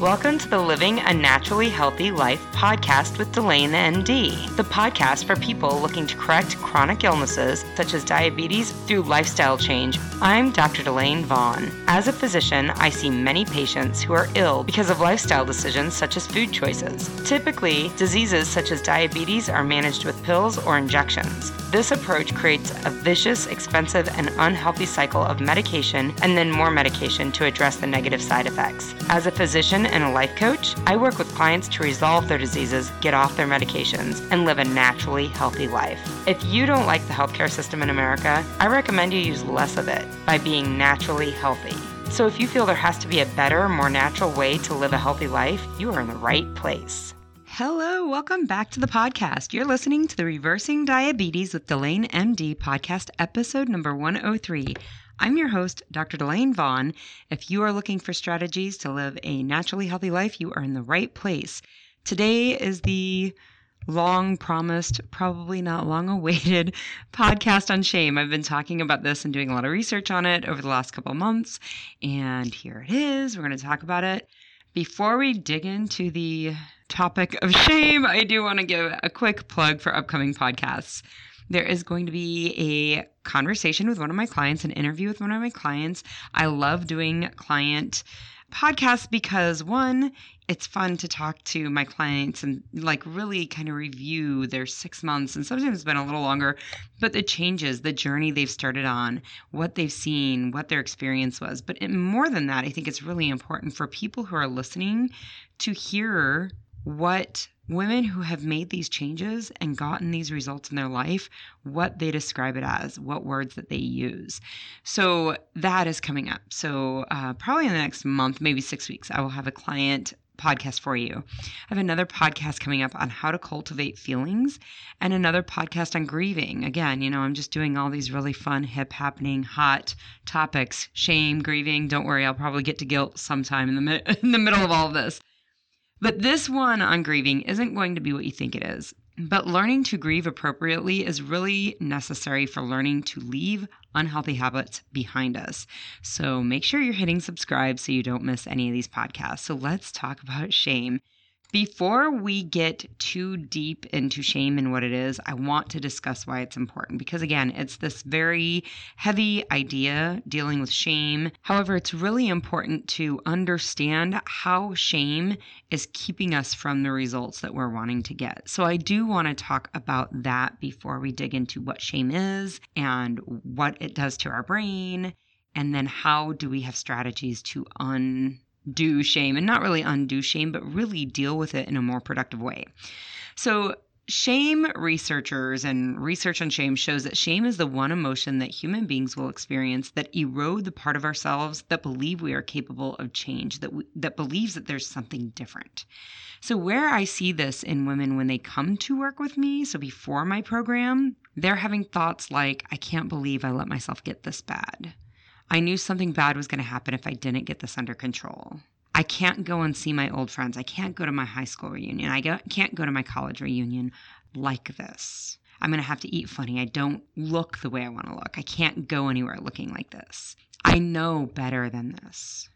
Welcome to the Living a Naturally Healthy Life podcast with Delane MD, the podcast for people looking to correct chronic illnesses such as diabetes through lifestyle change. I'm Dr. Delane Vaughn. As a physician, I see many patients who are ill because of lifestyle decisions such as food choices. Typically, diseases such as diabetes are managed with pills or injections. This approach creates a vicious, expensive, and unhealthy cycle of medication and then more medication to address the negative side effects. As a physician and a life coach, I work with clients to resolve their diseases, get off their medications, and live a naturally healthy life. If you don't like the healthcare system in America, I recommend you use less of it by being naturally healthy. So if you feel there has to be a better, more natural way to live a healthy life, you are in the right place. Hello, welcome back to the podcast. You're listening to the Reversing Diabetes with Delane MD podcast, episode number 103. I'm your host, Dr. Delane Vaughn. If you are looking for strategies to live a naturally healthy life, you are in the right place. Today is the long promised, probably not long awaited podcast on shame. I've been talking about this and doing a lot of research on it over the last couple months, and here it is. We're going to talk about it. Before we dig into the topic of shame, I do want to give a quick plug for upcoming podcasts there is going to be a conversation with one of my clients, an interview with one of my clients. I love doing client podcasts because one, it's fun to talk to my clients and like really kind of review their six months and sometimes it's been a little longer, but the changes, the journey they've started on, what they've seen, what their experience was. But more than that, I think it's really important for people who are listening to hear what women who have made these changes and gotten these results in their life, what they describe it as, what words that they use. So that is coming up. So, uh, probably in the next month, maybe six weeks, I will have a client podcast for you. I have another podcast coming up on how to cultivate feelings and another podcast on grieving. Again, you know, I'm just doing all these really fun, hip happening, hot topics shame, grieving. Don't worry, I'll probably get to guilt sometime in the, mi- in the middle of all of this. But this one on grieving isn't going to be what you think it is. But learning to grieve appropriately is really necessary for learning to leave unhealthy habits behind us. So make sure you're hitting subscribe so you don't miss any of these podcasts. So let's talk about shame. Before we get too deep into shame and what it is, I want to discuss why it's important because, again, it's this very heavy idea dealing with shame. However, it's really important to understand how shame is keeping us from the results that we're wanting to get. So, I do want to talk about that before we dig into what shame is and what it does to our brain. And then, how do we have strategies to un do shame and not really undo shame, but really deal with it in a more productive way. So, shame researchers and research on shame shows that shame is the one emotion that human beings will experience that erode the part of ourselves that believe we are capable of change, that, we, that believes that there's something different. So, where I see this in women when they come to work with me, so before my program, they're having thoughts like, I can't believe I let myself get this bad. I knew something bad was going to happen if I didn't get this under control. I can't go and see my old friends. I can't go to my high school reunion. I can't go to my college reunion like this. I'm going to have to eat funny. I don't look the way I want to look. I can't go anywhere looking like this. I know better than this.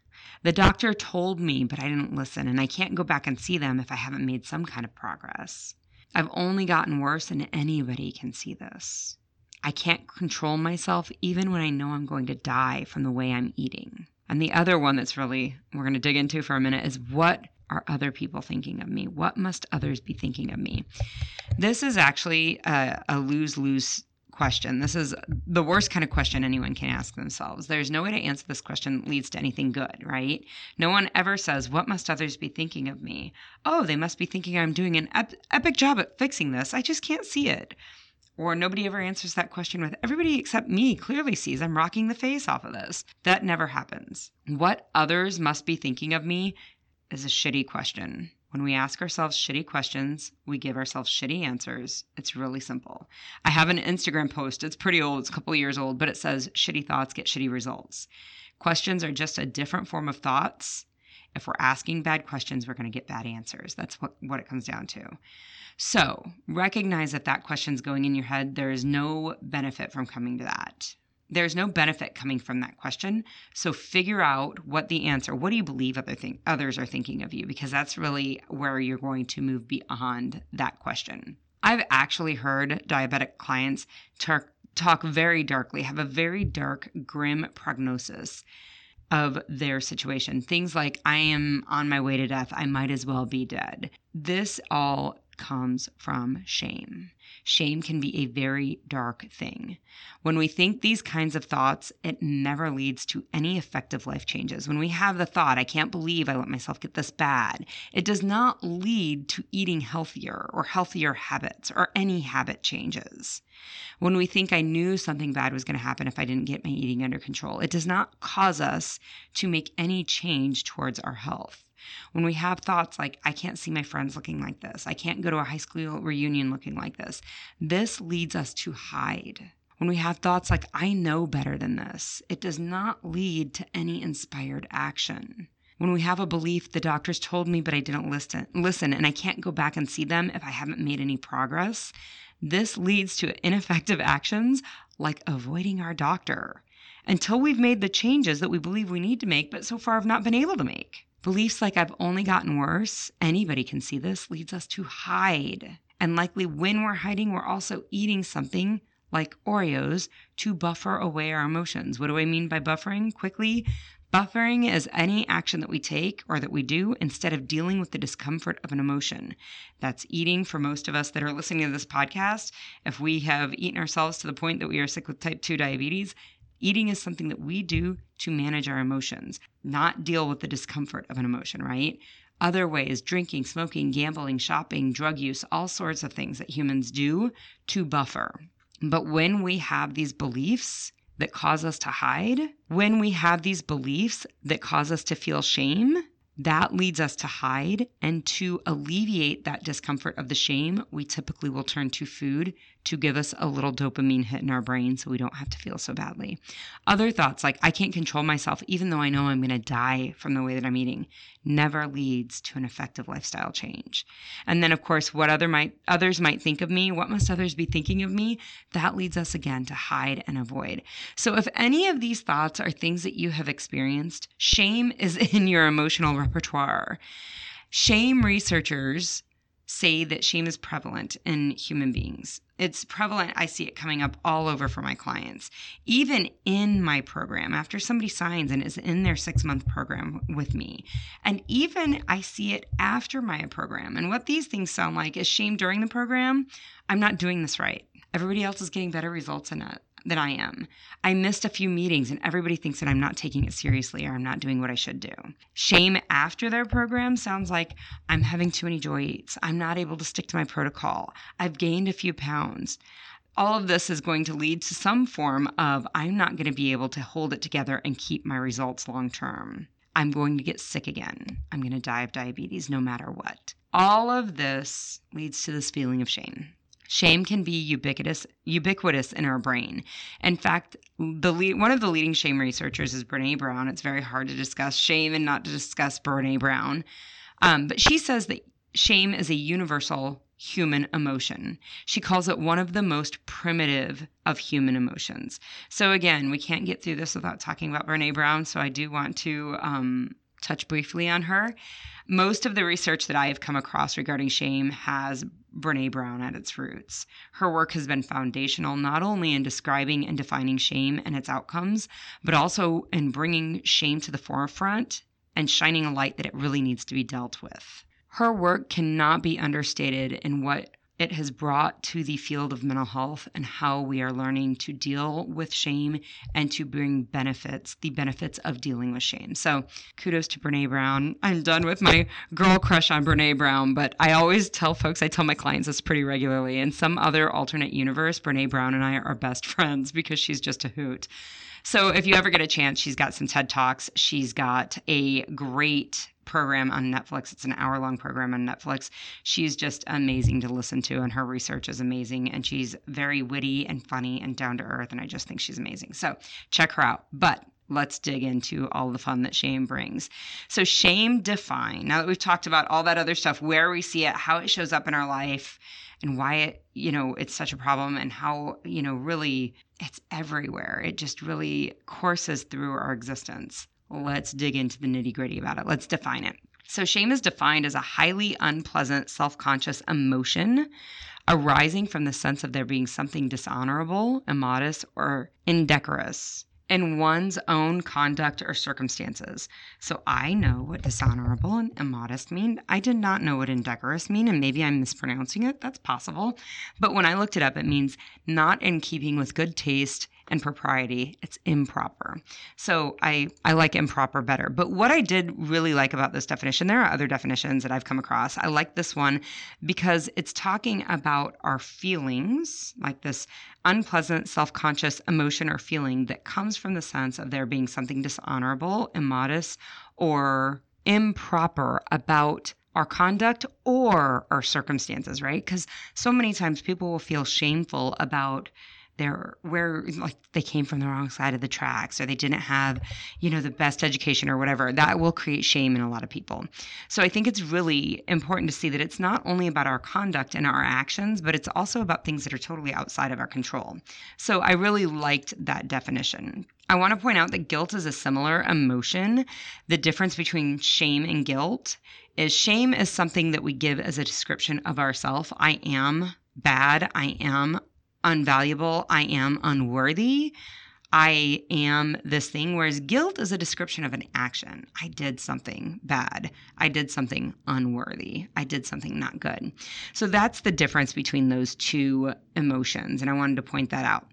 The doctor told me, but I didn't listen, and I can't go back and see them if I haven't made some kind of progress. I've only gotten worse, and anybody can see this. I can't control myself even when I know I'm going to die from the way I'm eating. And the other one that's really, we're going to dig into for a minute is what are other people thinking of me? What must others be thinking of me? This is actually a, a lose lose question. This is the worst kind of question anyone can ask themselves. There's no way to answer this question that leads to anything good, right? No one ever says, What must others be thinking of me? Oh, they must be thinking I'm doing an ep- epic job at fixing this. I just can't see it. Or nobody ever answers that question with everybody except me clearly sees I'm rocking the face off of this. That never happens. What others must be thinking of me is a shitty question. When we ask ourselves shitty questions, we give ourselves shitty answers. It's really simple. I have an Instagram post. It's pretty old, it's a couple years old, but it says shitty thoughts get shitty results. Questions are just a different form of thoughts. If we're asking bad questions, we're going to get bad answers. That's what, what it comes down to. So recognize that that question's going in your head. There is no benefit from coming to that. there's no benefit coming from that question. So figure out what the answer. What do you believe other think others are thinking of you? Because that's really where you're going to move beyond that question. I've actually heard diabetic clients talk very darkly, have a very dark, grim prognosis of their situation. Things like, I am on my way to death, I might as well be dead. This all comes from shame. Shame can be a very dark thing. When we think these kinds of thoughts, it never leads to any effective life changes. When we have the thought, I can't believe I let myself get this bad, it does not lead to eating healthier or healthier habits or any habit changes. When we think I knew something bad was going to happen if I didn't get my eating under control, it does not cause us to make any change towards our health. When we have thoughts like, I can't see my friends looking like this, I can't go to a high school reunion looking like this, this leads us to hide. When we have thoughts like, I know better than this, it does not lead to any inspired action. When we have a belief, the doctors told me, but I didn't listen, listen, and I can't go back and see them if I haven't made any progress, this leads to ineffective actions like avoiding our doctor until we've made the changes that we believe we need to make, but so far have not been able to make. Beliefs like I've only gotten worse, anybody can see this, leads us to hide. And likely when we're hiding, we're also eating something like Oreos to buffer away our emotions. What do I mean by buffering? Quickly, buffering is any action that we take or that we do instead of dealing with the discomfort of an emotion. That's eating for most of us that are listening to this podcast. If we have eaten ourselves to the point that we are sick with type 2 diabetes, Eating is something that we do to manage our emotions, not deal with the discomfort of an emotion, right? Other ways, drinking, smoking, gambling, shopping, drug use, all sorts of things that humans do to buffer. But when we have these beliefs that cause us to hide, when we have these beliefs that cause us to feel shame, that leads us to hide. And to alleviate that discomfort of the shame, we typically will turn to food to give us a little dopamine hit in our brain so we don't have to feel so badly. Other thoughts like, I can't control myself, even though I know I'm going to die from the way that I'm eating, never leads to an effective lifestyle change. And then, of course, what other might, others might think of me, what must others be thinking of me? That leads us again to hide and avoid. So if any of these thoughts are things that you have experienced, shame is in your emotional repertoire. Shame researchers say that shame is prevalent in human beings. It's prevalent. I see it coming up all over for my clients. Even in my program, after somebody signs and is in their six month program with me. And even I see it after my program. And what these things sound like is shame during the program. I'm not doing this right. Everybody else is getting better results it than I am. I missed a few meetings and everybody thinks that I'm not taking it seriously or I'm not doing what I should do. Shame after their program sounds like I'm having too many joy eats. I'm not able to stick to my protocol. I've gained a few pounds. All of this is going to lead to some form of I'm not going to be able to hold it together and keep my results long term. I'm going to get sick again. I'm going to die of diabetes no matter what. All of this leads to this feeling of shame. Shame can be ubiquitous ubiquitous in our brain. In fact, the lead, one of the leading shame researchers is Brene Brown. It's very hard to discuss shame and not to discuss Brene Brown. Um, but she says that shame is a universal human emotion. She calls it one of the most primitive of human emotions. So again, we can't get through this without talking about Brene Brown. So I do want to um, touch briefly on her. Most of the research that I have come across regarding shame has Brene Brown at its roots. Her work has been foundational not only in describing and defining shame and its outcomes, but also in bringing shame to the forefront and shining a light that it really needs to be dealt with. Her work cannot be understated in what it has brought to the field of mental health and how we are learning to deal with shame and to bring benefits, the benefits of dealing with shame. So kudos to Brene Brown. I'm done with my girl crush on Brene Brown, but I always tell folks, I tell my clients this pretty regularly. In some other alternate universe, Brene Brown and I are best friends because she's just a hoot. So if you ever get a chance, she's got some TED Talks. She's got a great program on Netflix. It's an hour long program on Netflix. She's just amazing to listen to, and her research is amazing. And she's very witty and funny and down to earth. And I just think she's amazing. So check her out. But let's dig into all the fun that shame brings. So, shame define. Now that we've talked about all that other stuff, where we see it, how it shows up in our life, and why it, you know, it's such a problem and how, you know, really it's everywhere. It just really courses through our existence. Let's dig into the nitty gritty about it. Let's define it. So, shame is defined as a highly unpleasant, self conscious emotion arising from the sense of there being something dishonorable, immodest, or indecorous in one's own conduct or circumstances. So I know what dishonorable and immodest mean. I did not know what indecorous mean, and maybe I'm mispronouncing it. That's possible. But when I looked it up, it means not in keeping with good taste and propriety. It's improper. So I, I like improper better. But what I did really like about this definition, there are other definitions that I've come across. I like this one because it's talking about our feelings, like this unpleasant, self conscious emotion or feeling that comes from the sense of there being something dishonorable, immodest, or improper about our conduct or our circumstances, right? Because so many times people will feel shameful about they're where like they came from the wrong side of the tracks or they didn't have you know the best education or whatever that will create shame in a lot of people so i think it's really important to see that it's not only about our conduct and our actions but it's also about things that are totally outside of our control so i really liked that definition I want to point out that guilt is a similar emotion. The difference between shame and guilt is shame is something that we give as a description of ourself. I am bad. I am unvaluable, I am unworthy, I am this thing. Whereas guilt is a description of an action. I did something bad. I did something unworthy. I did something not good. So that's the difference between those two emotions. And I wanted to point that out.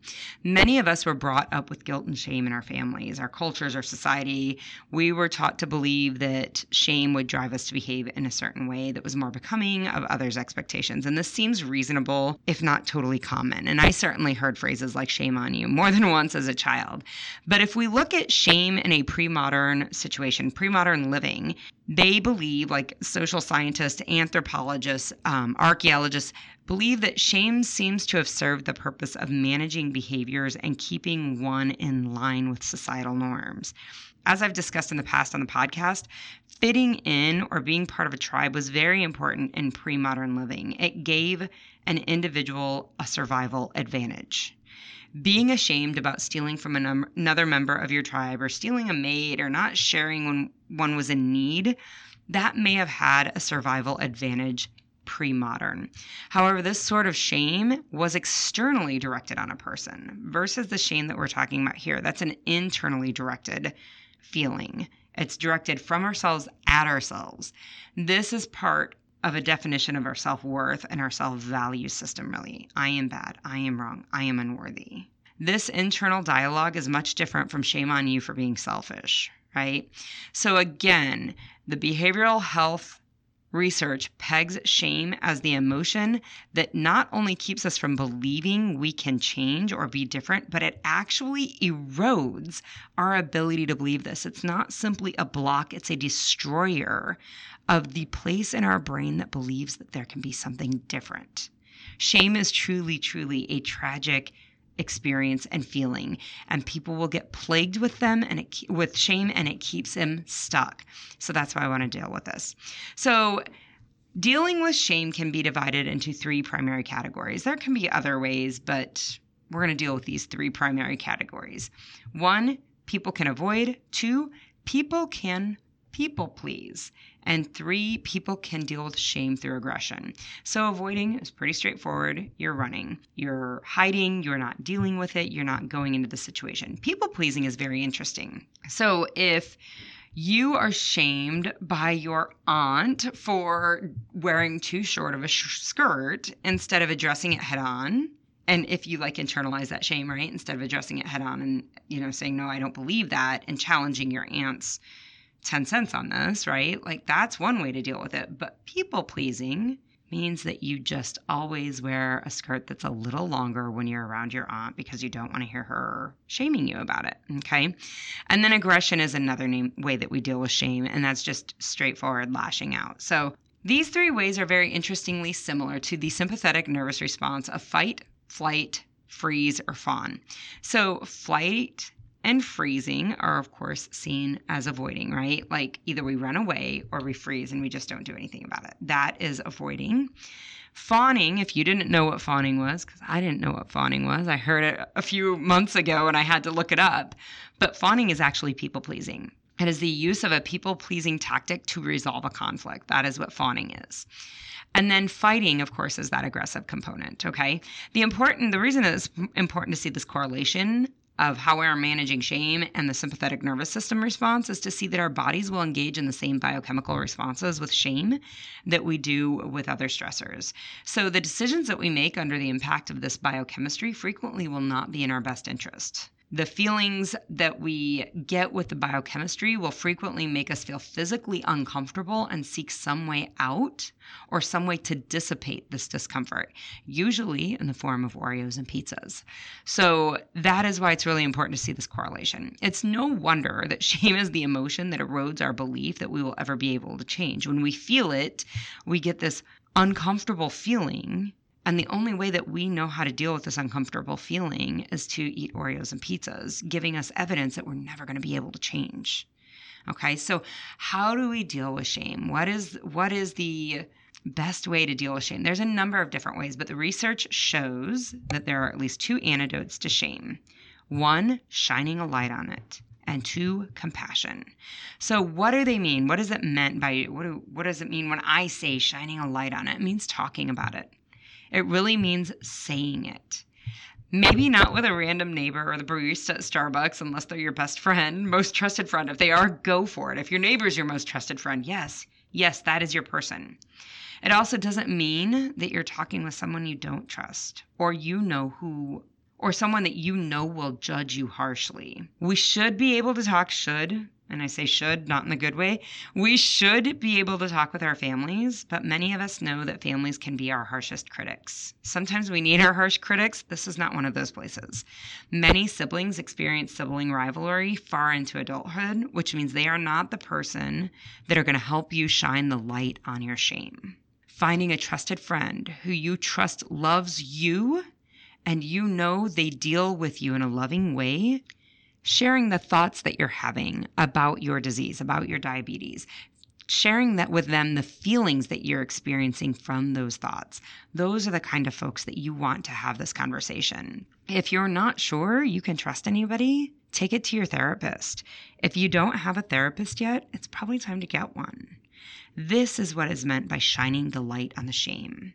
Many of us were brought up with guilt and shame in our families, our cultures, our society. We were taught to believe that shame would drive us to behave in a certain way that was more becoming of others' expectations. And this seems reasonable, if not totally common. And I certainly heard phrases like shame on you more than once as a child child. But if we look at shame in a pre modern situation, pre modern living, they believe, like social scientists, anthropologists, um, archaeologists, believe that shame seems to have served the purpose of managing behaviors and keeping one in line with societal norms. As I've discussed in the past on the podcast, fitting in or being part of a tribe was very important in pre modern living. It gave an individual a survival advantage being ashamed about stealing from an, another member of your tribe or stealing a mate or not sharing when one was in need, that may have had a survival advantage pre modern. However, this sort of shame was externally directed on a person versus the shame that we're talking about here. That's an internally directed feeling. It's directed from ourselves at ourselves. This is part of a definition of our self worth and our self value system, really. I am bad. I am wrong. I am unworthy. This internal dialogue is much different from shame on you for being selfish, right? So, again, the behavioral health research pegs shame as the emotion that not only keeps us from believing we can change or be different, but it actually erodes our ability to believe this. It's not simply a block, it's a destroyer of the place in our brain that believes that there can be something different. Shame is truly, truly a tragic experience and feeling and people will get plagued with them and it, with shame and it keeps them stuck. So that's why i want to deal with this. So dealing with shame can be divided into three primary categories. There can be other ways but we're going to deal with these three primary categories. One people can avoid. Two people can people please. And three, people can deal with shame through aggression. So avoiding is pretty straightforward. You're running, you're hiding, you're not dealing with it, you're not going into the situation. People pleasing is very interesting. So if you are shamed by your aunt for wearing too short of a sh- skirt instead of addressing it head on, and if you like internalize that shame right instead of addressing it head on and you know saying no i don't believe that and challenging your aunt's 10 cents on this, right? Like that's one way to deal with it. But people pleasing means that you just always wear a skirt that's a little longer when you're around your aunt because you don't want to hear her shaming you about it. Okay. And then aggression is another name, way that we deal with shame, and that's just straightforward lashing out. So these three ways are very interestingly similar to the sympathetic nervous response of fight, flight, freeze, or fawn. So, flight and freezing are, of course, seen as avoiding, right? Like either we run away or we freeze and we just don't do anything about it. That is avoiding. Fawning, if you didn't know what fawning was, because I didn't know what fawning was, I heard it a few months ago and I had to look it up. But fawning is actually people pleasing. It is the use of a people pleasing tactic to resolve a conflict. That is what fawning is. And then fighting, of course, is that aggressive component. Okay. The important, the reason it's important to see this correlation of how we are managing shame and the sympathetic nervous system response is to see that our bodies will engage in the same biochemical responses with shame that we do with other stressors. So the decisions that we make under the impact of this biochemistry frequently will not be in our best interest. The feelings that we get with the biochemistry will frequently make us feel physically uncomfortable and seek some way out or some way to dissipate this discomfort, usually in the form of Oreos and pizzas. So, that is why it's really important to see this correlation. It's no wonder that shame is the emotion that erodes our belief that we will ever be able to change. When we feel it, we get this uncomfortable feeling and the only way that we know how to deal with this uncomfortable feeling is to eat Oreos and pizzas, giving us evidence that we're never going to be able to change. Okay, so how do we deal with shame? What is what is the best way to deal with shame? There's a number of different ways, but the research shows that there are at least two antidotes to shame. One, shining a light on it and two compassion so what do they mean what does it meant by what, do, what does it mean when i say shining a light on it it means talking about it it really means saying it. Maybe not with a random neighbor or the barista at Starbucks unless they're your best friend, most trusted friend. If they are, go for it. If your neighbor is your most trusted friend, yes, yes, that is your person. It also doesn't mean that you're talking with someone you don't trust or you know who or someone that you know will judge you harshly. We should be able to talk should and I say should, not in the good way, we should be able to talk with our families, but many of us know that families can be our harshest critics. Sometimes we need our harsh critics. This is not one of those places. Many siblings experience sibling rivalry far into adulthood, which means they are not the person that are going to help you shine the light on your shame. Finding a trusted friend who you trust loves you and you know they deal with you in a loving way sharing the thoughts that you're having about your disease, about your diabetes, sharing that with them, the feelings that you're experiencing from those thoughts. Those are the kind of folks that you want to have this conversation. If you're not sure you can trust anybody, take it to your therapist. If you don't have a therapist yet, it's probably time to get one. This is what is meant by shining the light on the shame.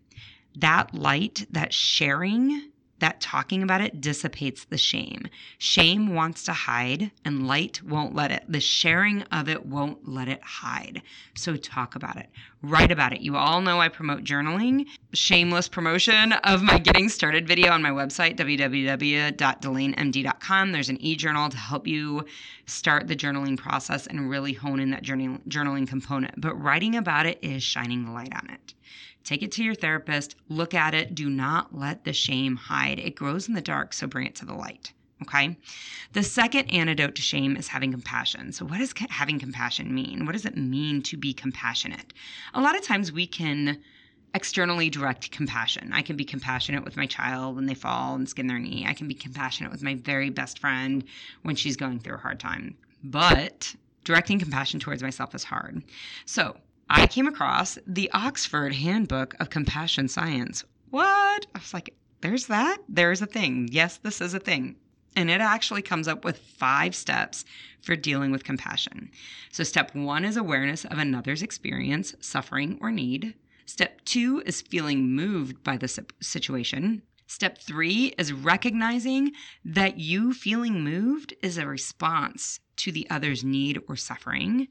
That light, that sharing, that talking about it dissipates the shame. Shame wants to hide, and light won't let it. The sharing of it won't let it hide. So talk about it, write about it. You all know I promote journaling. Shameless promotion of my Getting Started video on my website, www.delanemd.com. There's an e journal to help you start the journaling process and really hone in that journaling component. But writing about it is shining the light on it. Take it to your therapist, look at it. Do not let the shame hide. It grows in the dark, so bring it to the light. Okay. The second antidote to shame is having compassion. So, what does having compassion mean? What does it mean to be compassionate? A lot of times we can externally direct compassion. I can be compassionate with my child when they fall and skin their knee. I can be compassionate with my very best friend when she's going through a hard time. But directing compassion towards myself is hard. So, I came across the Oxford Handbook of Compassion Science. What? I was like, there's that? There's a thing. Yes, this is a thing. And it actually comes up with five steps for dealing with compassion. So, step one is awareness of another's experience, suffering, or need. Step two is feeling moved by the situation. Step three is recognizing that you feeling moved is a response to the other's need or suffering.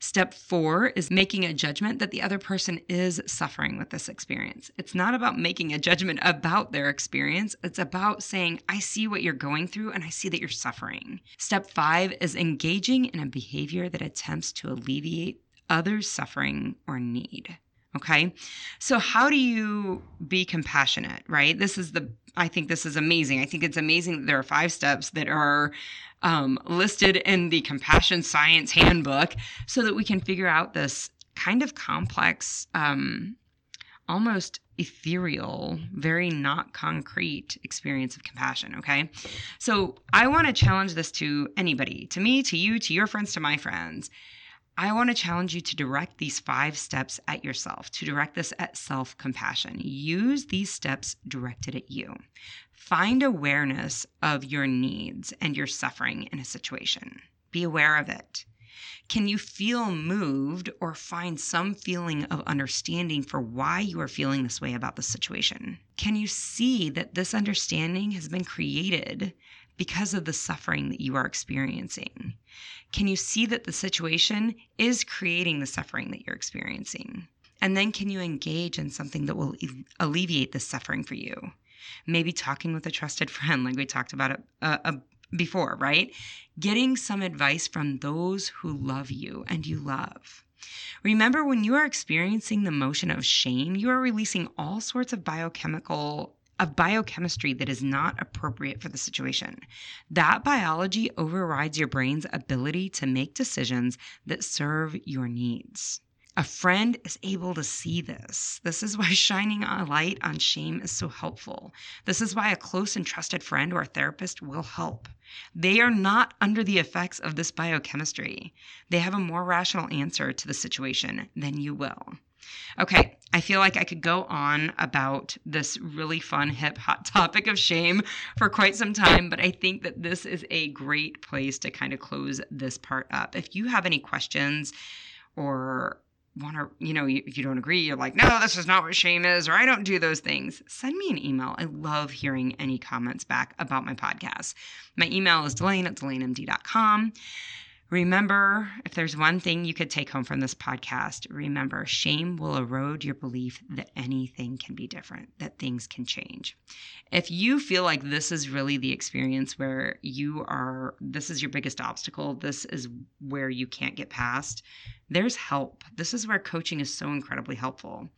Step four is making a judgment that the other person is suffering with this experience. It's not about making a judgment about their experience, it's about saying, I see what you're going through and I see that you're suffering. Step five is engaging in a behavior that attempts to alleviate others' suffering or need. Okay. So, how do you be compassionate, right? This is the, I think this is amazing. I think it's amazing that there are five steps that are um, listed in the Compassion Science Handbook so that we can figure out this kind of complex, um, almost ethereal, very not concrete experience of compassion. Okay. So, I want to challenge this to anybody, to me, to you, to your friends, to my friends I want to challenge you to direct these five steps at yourself, to direct this at self compassion. Use these steps directed at you. Find awareness of your needs and your suffering in a situation. Be aware of it. Can you feel moved or find some feeling of understanding for why you are feeling this way about the situation? Can you see that this understanding has been created because of the suffering that you are experiencing? Can you see that the situation is creating the suffering that you're experiencing? And then can you engage in something that will alleviate the suffering for you? Maybe talking with a trusted friend, like we talked about uh, uh, before, right? Getting some advice from those who love you and you love. Remember, when you are experiencing the motion of shame, you are releasing all sorts of biochemical of biochemistry that is not appropriate for the situation. That biology overrides your brain's ability to make decisions that serve your needs. A friend is able to see this. This is why shining a light on shame is so helpful. This is why a close and trusted friend or therapist will help. They are not under the effects of this biochemistry. They have a more rational answer to the situation than you will. Okay, I feel like I could go on about this really fun, hip, hot topic of shame for quite some time, but I think that this is a great place to kind of close this part up. If you have any questions or want to, you know, if you don't agree, you're like, no, this is not what shame is, or I don't do those things, send me an email. I love hearing any comments back about my podcast. My email is delane at delanemd.com. Remember, if there's one thing you could take home from this podcast, remember shame will erode your belief that anything can be different, that things can change. If you feel like this is really the experience where you are, this is your biggest obstacle, this is where you can't get past, there's help. This is where coaching is so incredibly helpful.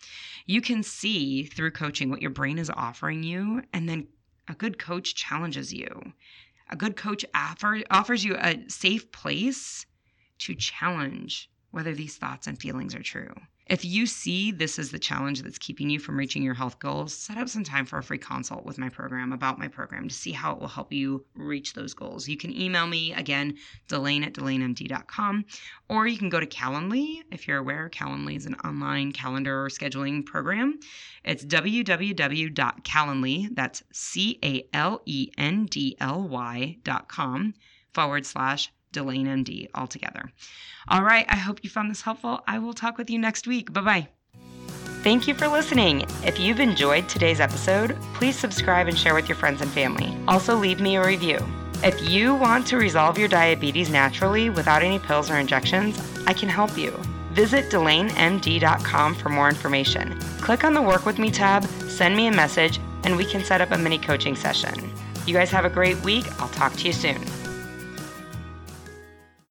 You can see through coaching what your brain is offering you, and then a good coach challenges you a good coach offer, offers you a safe place to challenge whether these thoughts and feelings are true. If you see this is the challenge that's keeping you from reaching your health goals, set up some time for a free consult with my program about my program to see how it will help you reach those goals. You can email me again, Delane at DelaneMD.com, or you can go to Calendly. If you're aware, Calendly is an online calendar scheduling program. It's www.calendly, that's C A L E N D L Y.com forward slash Delane MD altogether. All right, I hope you found this helpful. I will talk with you next week. Bye bye. Thank you for listening. If you've enjoyed today's episode, please subscribe and share with your friends and family. Also, leave me a review. If you want to resolve your diabetes naturally without any pills or injections, I can help you. Visit DelaneMD.com for more information. Click on the Work With Me tab, send me a message, and we can set up a mini coaching session. You guys have a great week. I'll talk to you soon.